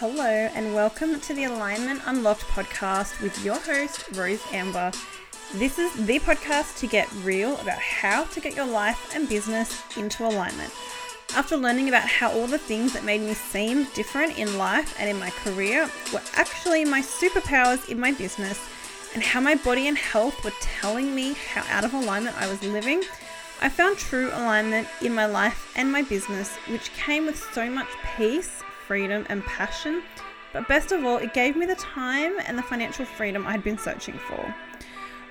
Hello, and welcome to the Alignment Unlocked podcast with your host, Rose Amber. This is the podcast to get real about how to get your life and business into alignment. After learning about how all the things that made me seem different in life and in my career were actually my superpowers in my business, and how my body and health were telling me how out of alignment I was living, I found true alignment in my life and my business, which came with so much peace freedom and passion, but best of all, it gave me the time and the financial freedom I had been searching for.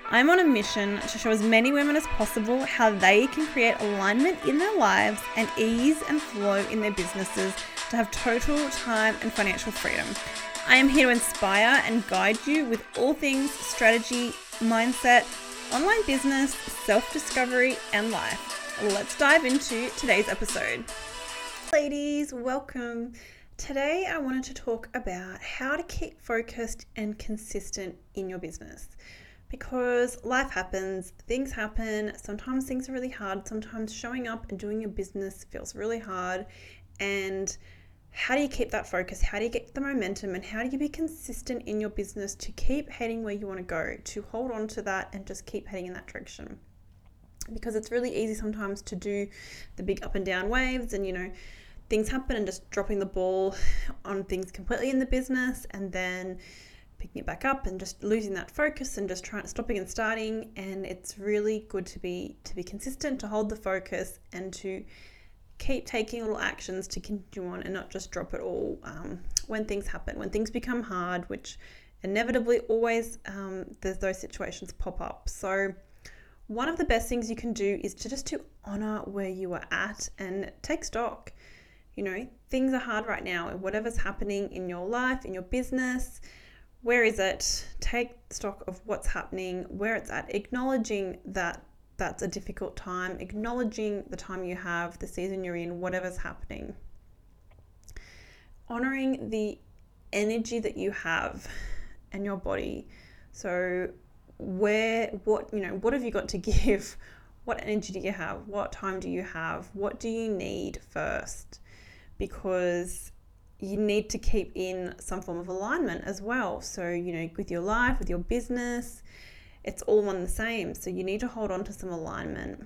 I'm on a mission to show as many women as possible how they can create alignment in their lives and ease and flow in their businesses to have total time and financial freedom. I am here to inspire and guide you with all things strategy, mindset, online business, self discovery, and life. Let's dive into today's episode. Ladies, welcome. Today, I wanted to talk about how to keep focused and consistent in your business because life happens, things happen. Sometimes things are really hard, sometimes showing up and doing your business feels really hard. And how do you keep that focus? How do you get the momentum? And how do you be consistent in your business to keep heading where you want to go, to hold on to that and just keep heading in that direction? Because it's really easy sometimes to do the big up and down waves and, you know, things happen and just dropping the ball on things completely in the business and then picking it back up and just losing that focus and just trying stopping and starting. And it's really good to be to be consistent to hold the focus and to keep taking little actions to continue on and not just drop it all um, when things happen when things become hard which inevitably always um, there's those situations pop up. So one of the best things you can do is to just to honor where you are at and take stock you know, things are hard right now. Whatever's happening in your life, in your business, where is it? Take stock of what's happening, where it's at, acknowledging that that's a difficult time, acknowledging the time you have, the season you're in, whatever's happening. Honoring the energy that you have and your body. So, where, what, you know, what have you got to give? What energy do you have? What time do you have? What do you need first? Because you need to keep in some form of alignment as well. So, you know, with your life, with your business, it's all one the same. So, you need to hold on to some alignment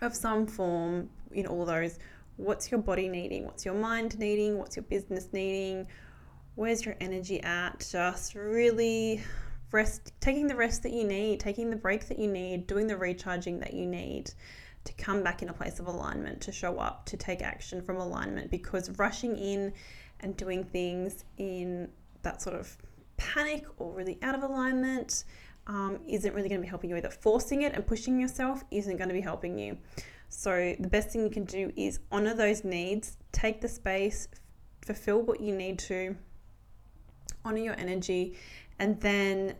of some form in all those. What's your body needing? What's your mind needing? What's your business needing? Where's your energy at? Just really rest, taking the rest that you need, taking the break that you need, doing the recharging that you need to come back in a place of alignment, to show up, to take action from alignment because rushing in and doing things in that sort of panic or really out of alignment um, isn't really going to be helping you either. Forcing it and pushing yourself isn't going to be helping you. So, the best thing you can do is honor those needs, take the space, fulfill what you need to, honor your energy, and then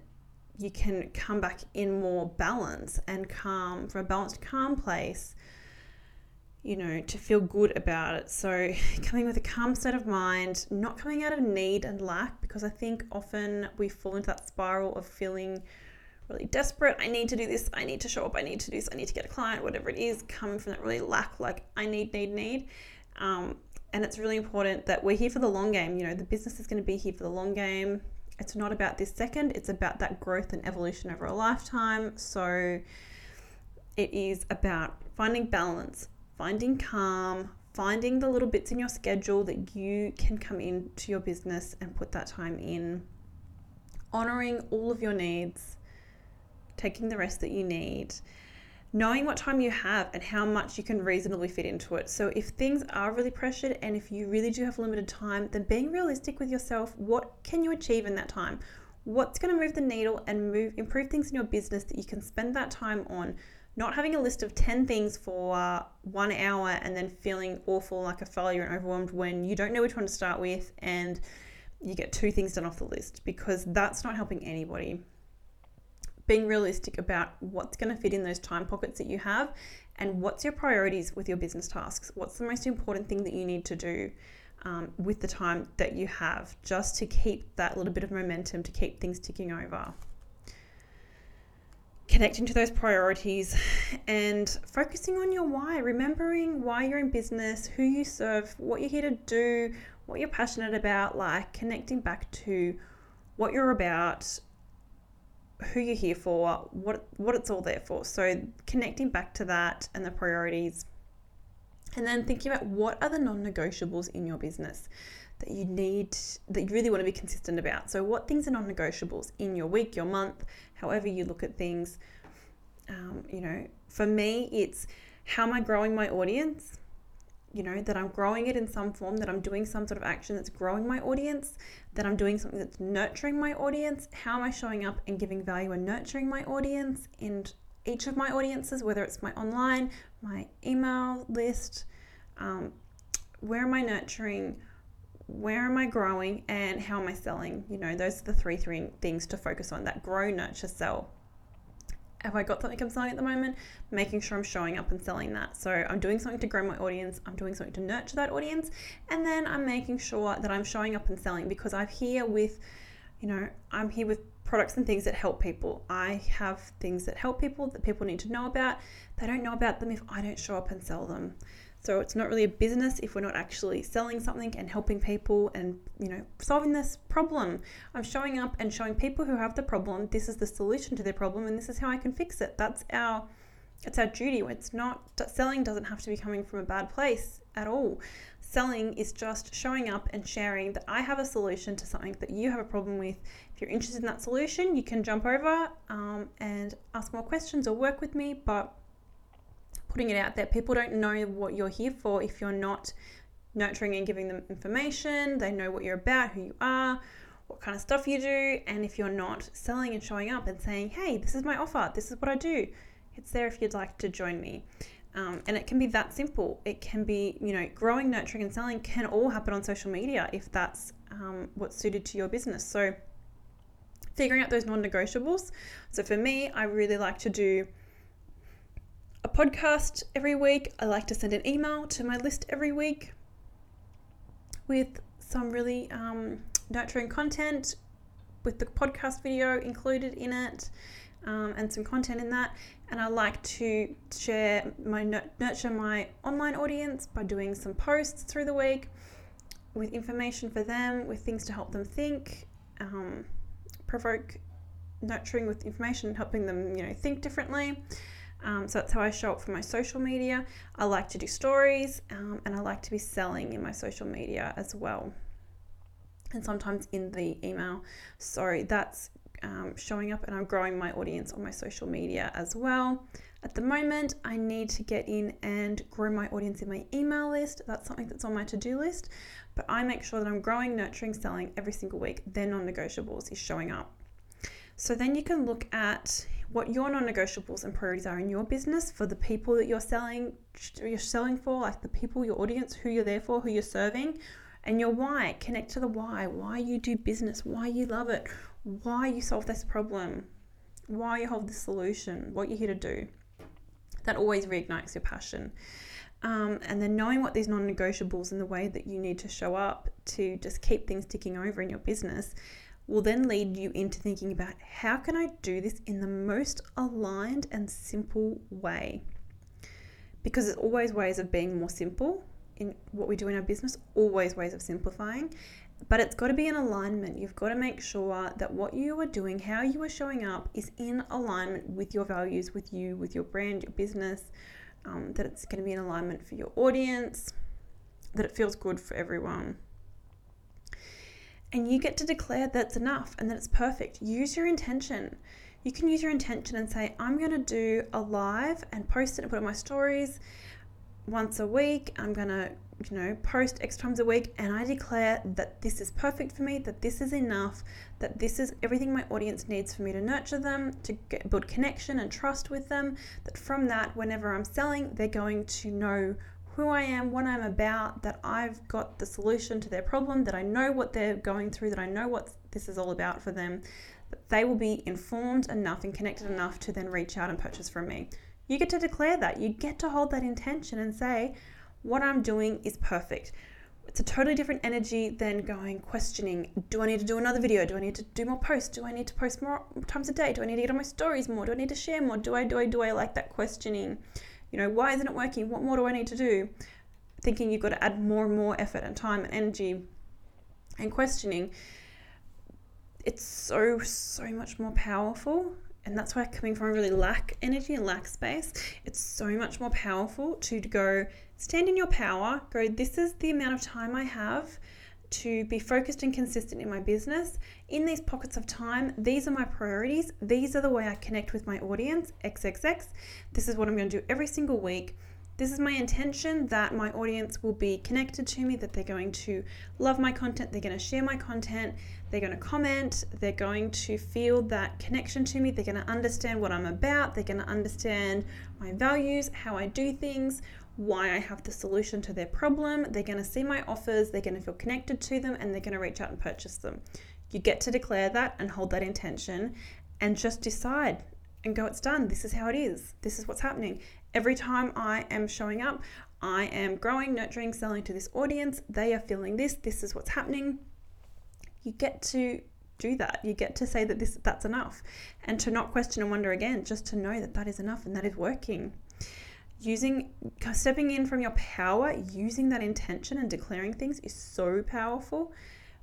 you can come back in more balance and calm, from a balanced, calm place, you know, to feel good about it. So, coming with a calm state of mind, not coming out of need and lack, because I think often we fall into that spiral of feeling really desperate. I need to do this. I need to show up. I need to do this. I need to get a client, whatever it is, coming from that really lack, like I need, need, need. Um, and it's really important that we're here for the long game. You know, the business is going to be here for the long game it's not about this second, it's about that growth and evolution over a lifetime. So it is about finding balance, finding calm, finding the little bits in your schedule that you can come into your business and put that time in, honoring all of your needs, taking the rest that you need knowing what time you have and how much you can reasonably fit into it. So, if things are really pressured and if you really do have limited time, then being realistic with yourself, what can you achieve in that time? What's going to move the needle and move improve things in your business that you can spend that time on? Not having a list of 10 things for uh, one hour and then feeling awful like a failure and overwhelmed when you don't know which one to start with and you get two things done off the list because that's not helping anybody being realistic about what's going to fit in those time pockets that you have and what's your priorities with your business tasks. What's the most important thing that you need to do um, with the time that you have just to keep that little bit of momentum, to keep things ticking over. connecting to those priorities and focusing on your why, remembering why you're in business, who you serve, what you're here to do, what you're passionate about, like connecting back to what you're about, who you're here for, what what it's all there for. So connecting back to that and the priorities. And then thinking about what are the non-negotiables in your business that you need that you really want to be consistent about. So what things are non-negotiables in your week, your month, however you look at things. Um, you know, for me, it's how am I growing my audience? You know, that I'm growing it in some form, that I'm doing some sort of action that's growing my audience, that I'm doing something that's nurturing my audience. How am I showing up and giving value and nurturing my audience and each of my audiences, whether it's my online, my email list? Um, where am I nurturing? Where am I growing? And how am I selling? You know, those are the three, three things to focus on that grow, nurture, sell have I got something I'm selling at the moment? Making sure I'm showing up and selling that. So I'm doing something to grow my audience, I'm doing something to nurture that audience, and then I'm making sure that I'm showing up and selling because I'm here with, you know, I'm here with products and things that help people. I have things that help people that people need to know about. They don't know about them if I don't show up and sell them. So it's not really a business if we're not actually selling something and helping people and you know solving this problem. I'm showing up and showing people who have the problem this is the solution to their problem and this is how I can fix it. That's our it's our duty. It's not selling doesn't have to be coming from a bad place at all. Selling is just showing up and sharing that I have a solution to something that you have a problem with. If you're interested in that solution, you can jump over um, and ask more questions or work with me. But putting it out there. People don't know what you're here for if you're not nurturing and giving them information. They know what you're about, who you are, what kind of stuff you do. And if you're not selling and showing up and saying, hey, this is my offer, this is what I do, it's there if you'd like to join me. Um, and it can be that simple. It can be, you know, growing, nurturing, and selling can all happen on social media if that's um, what's suited to your business. So, figuring out those non negotiables. So, for me, I really like to do a podcast every week. I like to send an email to my list every week with some really um, nurturing content with the podcast video included in it um, and some content in that. And I like to share my nurture my online audience by doing some posts through the week with information for them, with things to help them think, um, provoke nurturing with information, helping them you know think differently. Um, so that's how I show up for my social media. I like to do stories um, and I like to be selling in my social media as well. And sometimes in the email. So that's um, showing up and I'm growing my audience on my social media as well. At the moment, I need to get in and grow my audience in my email list. That's something that's on my to do list. But I make sure that I'm growing, nurturing, selling every single week. They're non negotiables, is showing up. So then you can look at what your non-negotiables and priorities are in your business for the people that you're selling you're selling for, like the people, your audience, who you're there for, who you're serving, and your why. Connect to the why, why you do business, why you love it, why you solve this problem, why you hold this solution, what you're here to do. That always reignites your passion. Um, and then knowing what these non negotiables and the way that you need to show up to just keep things ticking over in your business will then lead you into thinking about how can I do this in the most aligned and simple way? Because there's always ways of being more simple in what we do in our business, always ways of simplifying, but it's got to be in alignment. You've got to make sure that what you are doing, how you are showing up, is in alignment with your values, with you, with your brand, your business, um, that it's going to be in alignment for your audience, that it feels good for everyone and you get to declare that's enough and that it's perfect. Use your intention. You can use your intention and say, I'm going to do a live and post it and put it on my stories once a week. I'm going to, you know, post X times a week and I declare that this is perfect for me, that this is enough, that this is everything my audience needs for me to nurture them, to get, build connection and trust with them. That from that, whenever I'm selling, they're going to know who I am, what I'm about, that I've got the solution to their problem, that I know what they're going through, that I know what this is all about for them, that they will be informed enough and connected enough to then reach out and purchase from me. You get to declare that. You get to hold that intention and say, what I'm doing is perfect. It's a totally different energy than going questioning do I need to do another video? Do I need to do more posts? Do I need to post more times a day? Do I need to get on my stories more? Do I need to share more? Do I, do I, do I like that questioning? You know, why isn't it working? What more do I need to do? Thinking you've got to add more and more effort and time and energy and questioning. It's so, so much more powerful and that's why coming from really lack energy and lack space, it's so much more powerful to go stand in your power, go, this is the amount of time I have to be focused and consistent in my business. In these pockets of time, these are my priorities. These are the way I connect with my audience, XXX. This is what I'm going to do every single week. This is my intention that my audience will be connected to me, that they're going to love my content, they're going to share my content, they're going to comment, they're going to feel that connection to me, they're going to understand what I'm about, they're going to understand my values, how I do things, why I have the solution to their problem. They're going to see my offers, they're going to feel connected to them, and they're going to reach out and purchase them. You get to declare that and hold that intention and just decide and go, it's done. This is how it is. This is what's happening. Every time I am showing up, I am growing, nurturing, selling to this audience. They are feeling this. This is what's happening. You get to do that. You get to say that this that's enough and to not question and wonder again, just to know that that is enough and that is working. Using stepping in from your power, using that intention and declaring things is so powerful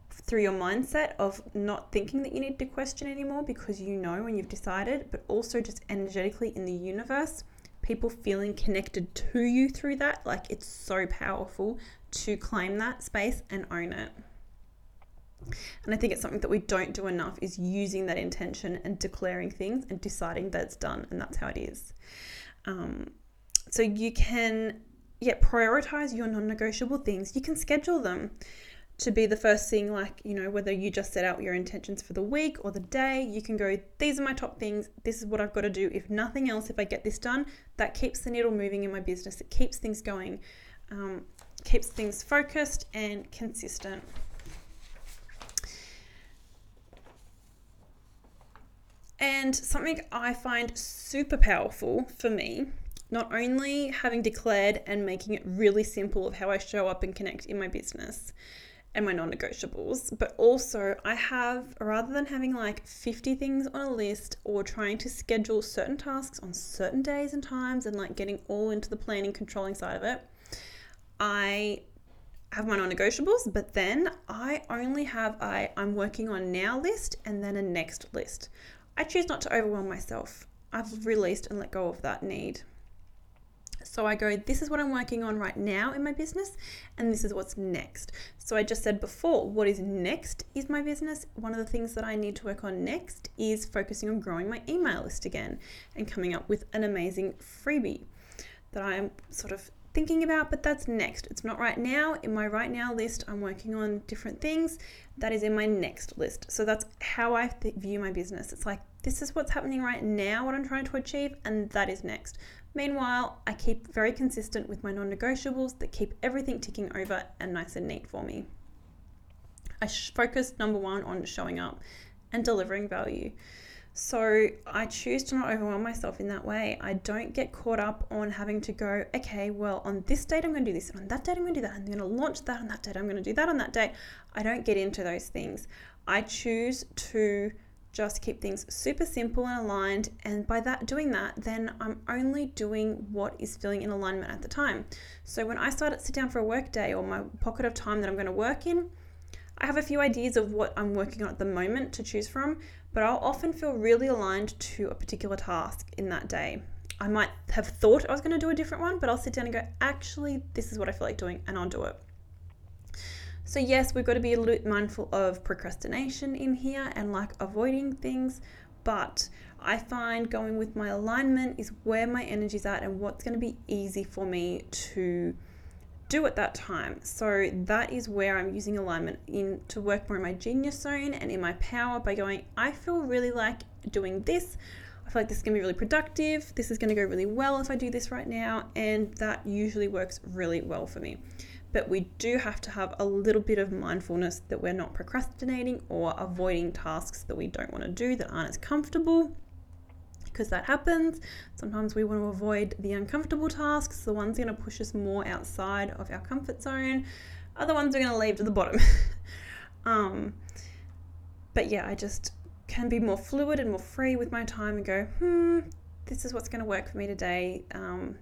through your mindset of not thinking that you need to question anymore because you know when you've decided, but also just energetically in the universe people feeling connected to you through that. Like it's so powerful to claim that space and own it. And I think it's something that we don't do enough is using that intention and declaring things and deciding that it's done and that's how it is. Um, so you can, yeah, prioritize your non negotiable things. You can schedule them to be the first thing, like, you know, whether you just set out your intentions for the week or the day, you can go, these are my top things. This is what I've got to do. If nothing else, if I get this done, that keeps the needle moving in my business. It keeps things going, um, keeps things focused and consistent. And something I find super powerful for me, not only having declared and making it really simple of how I show up and connect in my business, and my non negotiables. But also, I have, rather than having like 50 things on a list or trying to schedule certain tasks on certain days and times and like getting all into the planning, controlling side of it, I have my non negotiables, but then I only have a I'm working on now list and then a next list. I choose not to overwhelm myself. I've released and let go of that need. So I go, this is what I'm working on right now in my business, and this is what's next. So I just said before, what is next is my business. One of the things that I need to work on next is focusing on growing my email list again and coming up with an amazing freebie that I am sort of thinking about, but that's next. It's not right now. In my right now list, I'm working on different things. That is in my next list. So that's how I th- view my business. It's like, this is what's happening right now, what I'm trying to achieve, and that is next. Meanwhile, I keep very consistent with my non negotiables that keep everything ticking over and nice and neat for me. I focus number one on showing up and delivering value. So I choose to not overwhelm myself in that way. I don't get caught up on having to go, okay, well, on this date I'm going to do this, and on that date I'm going to do that, and I'm going to launch that on that date, I'm going to do that on that date. I don't get into those things. I choose to just keep things super simple and aligned and by that doing that then i'm only doing what is feeling in alignment at the time. So when i start to sit down for a work day or my pocket of time that i'm going to work in i have a few ideas of what i'm working on at the moment to choose from but i'll often feel really aligned to a particular task in that day. I might have thought i was going to do a different one but i'll sit down and go actually this is what i feel like doing and i'll do it so, yes, we've got to be a little mindful of procrastination in here and like avoiding things, but I find going with my alignment is where my energy's at and what's going to be easy for me to do at that time. So that is where I'm using alignment in to work more in my genius zone and in my power by going, I feel really like doing this. I feel like this is going to be really productive. This is going to go really well if I do this right now. And that usually works really well for me but we do have to have a little bit of mindfulness that we're not procrastinating or avoiding tasks that we don't want to do that aren't as comfortable because that happens. Sometimes we want to avoid the uncomfortable tasks, the ones going to push us more outside of our comfort zone. other ones we're going to leave to the bottom. um, but yeah, I just can be more fluid and more free with my time and go, hmm, this is what's going to work for me today. Um,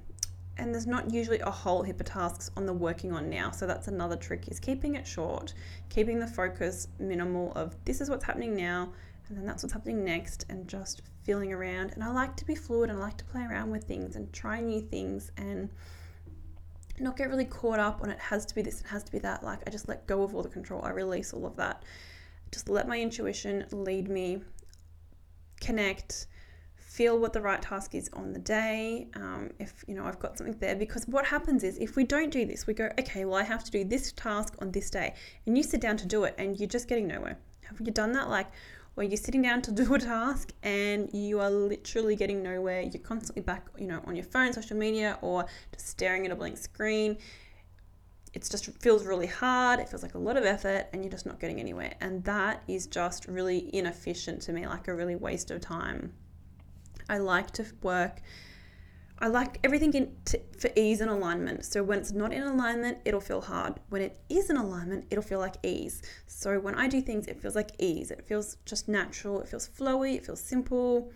and there's not usually a whole heap of tasks on the working on now. So that's another trick is keeping it short, keeping the focus minimal of this is what's happening now, and then that's what's happening next, and just feeling around. And I like to be fluid and I like to play around with things and try new things and not get really caught up on it has to be this, it has to be that. Like I just let go of all the control. I release all of that. Just let my intuition lead me, connect, feel what the right task is on the day. Um, if you know I've got something there, because what happens is if we don't do this, we go, okay, well I have to do this task on this day, and you sit down to do it, and you're just getting nowhere. Have you done that? Like where you're sitting down to do a task and you are literally getting nowhere. You're constantly back, you know, on your phone, social media, or just staring at a blank screen. it just feels really hard. It feels like a lot of effort, and you're just not getting anywhere. And that is just really inefficient to me, like a really waste of time. I like to work I like everything in t- for ease and alignment. So when it's not in alignment, it'll feel hard. When it is in alignment, it'll feel like ease. So when I do things, it feels like ease. It feels just natural. It feels flowy. It feels simple.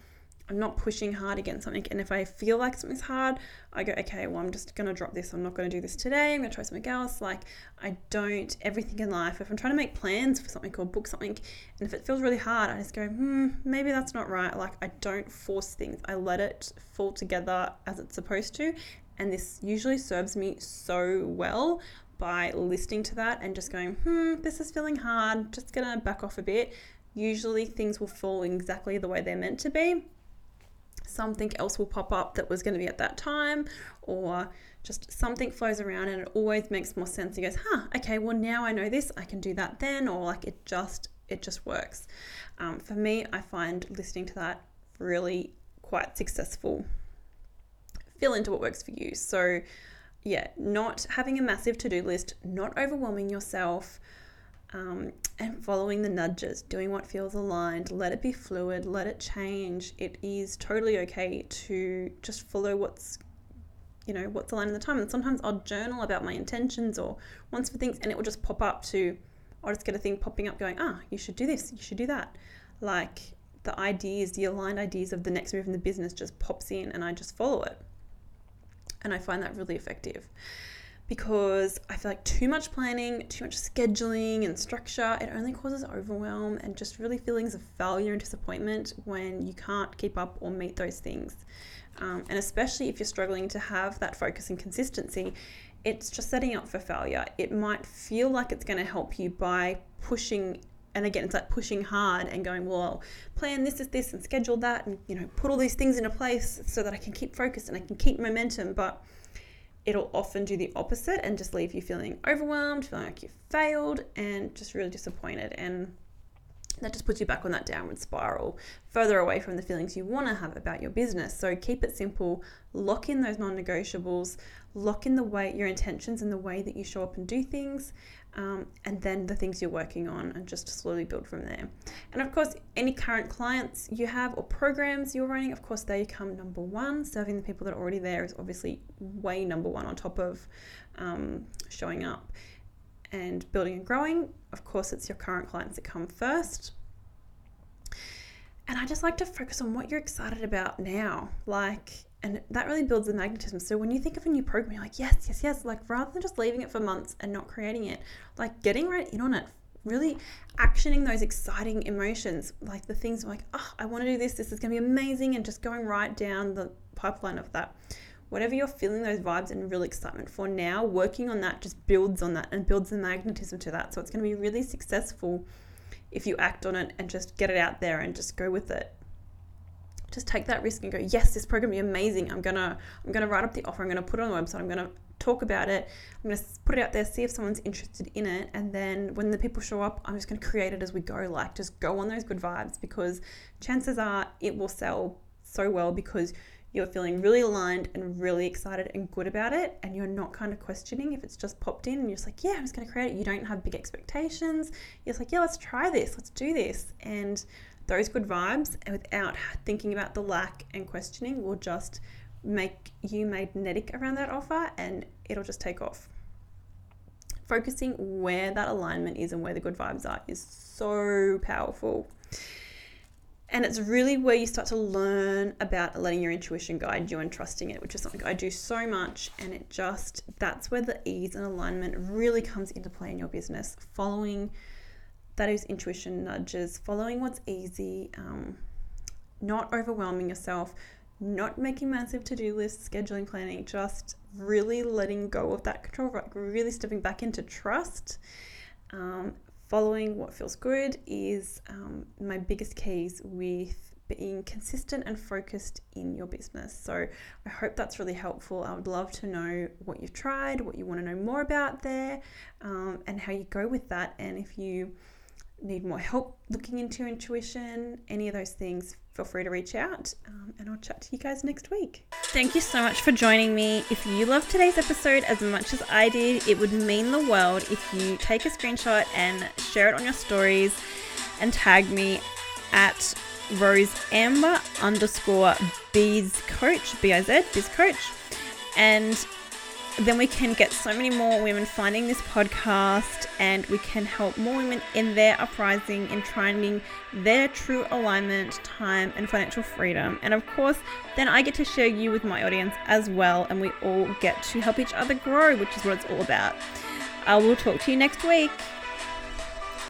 I'm not pushing hard against something. And if I feel like something's hard, I go, okay, well, I'm just going to drop this. I'm not going to do this today. I'm going to try something else. Like, I don't, everything in life, if I'm trying to make plans for something or book something, and if it feels really hard, I just go, hmm, maybe that's not right. Like, I don't force things. I let it fall together as it's supposed to. And this usually serves me so well by listening to that and just going, hmm, this is feeling hard. Just going to back off a bit. Usually things will fall exactly the way they're meant to be something else will pop up that was going to be at that time, or just something flows around and it always makes more sense. He goes, huh, okay, well now I know this, I can do that then, or like it just it just works. Um, for me, I find listening to that really quite successful. Feel into what works for you. So, yeah, not having a massive to do list, not overwhelming yourself, um, and following the nudges, doing what feels aligned, let it be fluid, let it change. It is totally okay to just follow what's you know what's aligned in the time. And sometimes i'll journal about my intentions or wants for things and it will just pop up to i'll just get a thing popping up going ah you should do this you should do that. Like the ideas the aligned ideas of the next move in the business just pops in and i just follow it. And i find that really effective because I feel like too much planning, too much scheduling and structure, it only causes overwhelm and just really feelings of failure and disappointment when you can't keep up or meet those things. Um, and especially if you're struggling to have that focus and consistency, it's just setting up for failure. It might feel like it's going to help you by pushing and again it's like pushing hard and going well plan this is this and schedule that and you know put all these things into place so that i can keep focused and i can keep momentum but it'll often do the opposite and just leave you feeling overwhelmed, feeling like you failed, and just really disappointed. And that just puts you back on that downward spiral, further away from the feelings you want to have about your business. So keep it simple, lock in those non negotiables, lock in the way, your intentions and the way that you show up and do things, um, and then the things you're working on, and just slowly build from there. And of course, any current clients you have or programs you're running, of course, they come number one. Serving the people that are already there is obviously way number one on top of um, showing up and building and growing. Of course, it's your current clients that come first. And I just like to focus on what you're excited about now. Like, and that really builds the magnetism. So when you think of a new program, you're like, yes, yes, yes. Like rather than just leaving it for months and not creating it, like getting right in on it, really actioning those exciting emotions, like the things like, oh, I want to do this, this is going to be amazing, and just going right down the pipeline of that. Whatever you're feeling those vibes and real excitement for now, working on that just builds on that and builds the magnetism to that. So it's going to be really successful if you act on it and just get it out there and just go with it. Just take that risk and go yes this program is amazing. I'm gonna i'm gonna write up the offer. I'm gonna put it on the website. I'm gonna talk about it. I'm gonna put it out there see if someone's interested in it. And then when the people show up i'm just gonna create it as we go. Like just go on those good vibes because chances are it will sell so well because you're feeling really aligned and really excited and good about it and you're not kind of questioning if it's just popped in and you're just like yeah i'm just going to create it you don't have big expectations you're just like yeah let's try this let's do this and those good vibes without thinking about the lack and questioning will just make you magnetic around that offer and it'll just take off. focusing where that alignment is and where the good vibes are is so powerful. And it's really where you start to learn about letting your intuition guide you and trusting it, which is something I do so much. And it just, that's where the ease and alignment really comes into play in your business. Following that is intuition nudges, following what's easy, um, not overwhelming yourself, not making massive to do lists, scheduling, planning, just really letting go of that control, really stepping back into trust. Um, following what feels good is um, my biggest keys with being consistent and focused in your business. So I hope that's really helpful. I would love to know what you've tried, what you want to know more about there, um, and how you go with that. And if you need more help looking into intuition, any of those things, feel free to reach out um, I'll chat to you guys next week. Thank you so much for joining me. If you loved today's episode as much as I did, it would mean the world if you take a screenshot and share it on your stories and tag me at Rose Amber underscore Biz Coach, B I Z, Biz Coach. And then we can get so many more women finding this podcast and we can help more women in their uprising in finding their true alignment, time, and financial freedom. And of course, then I get to share you with my audience as well, and we all get to help each other grow, which is what it's all about. Uh, I will talk to you next week.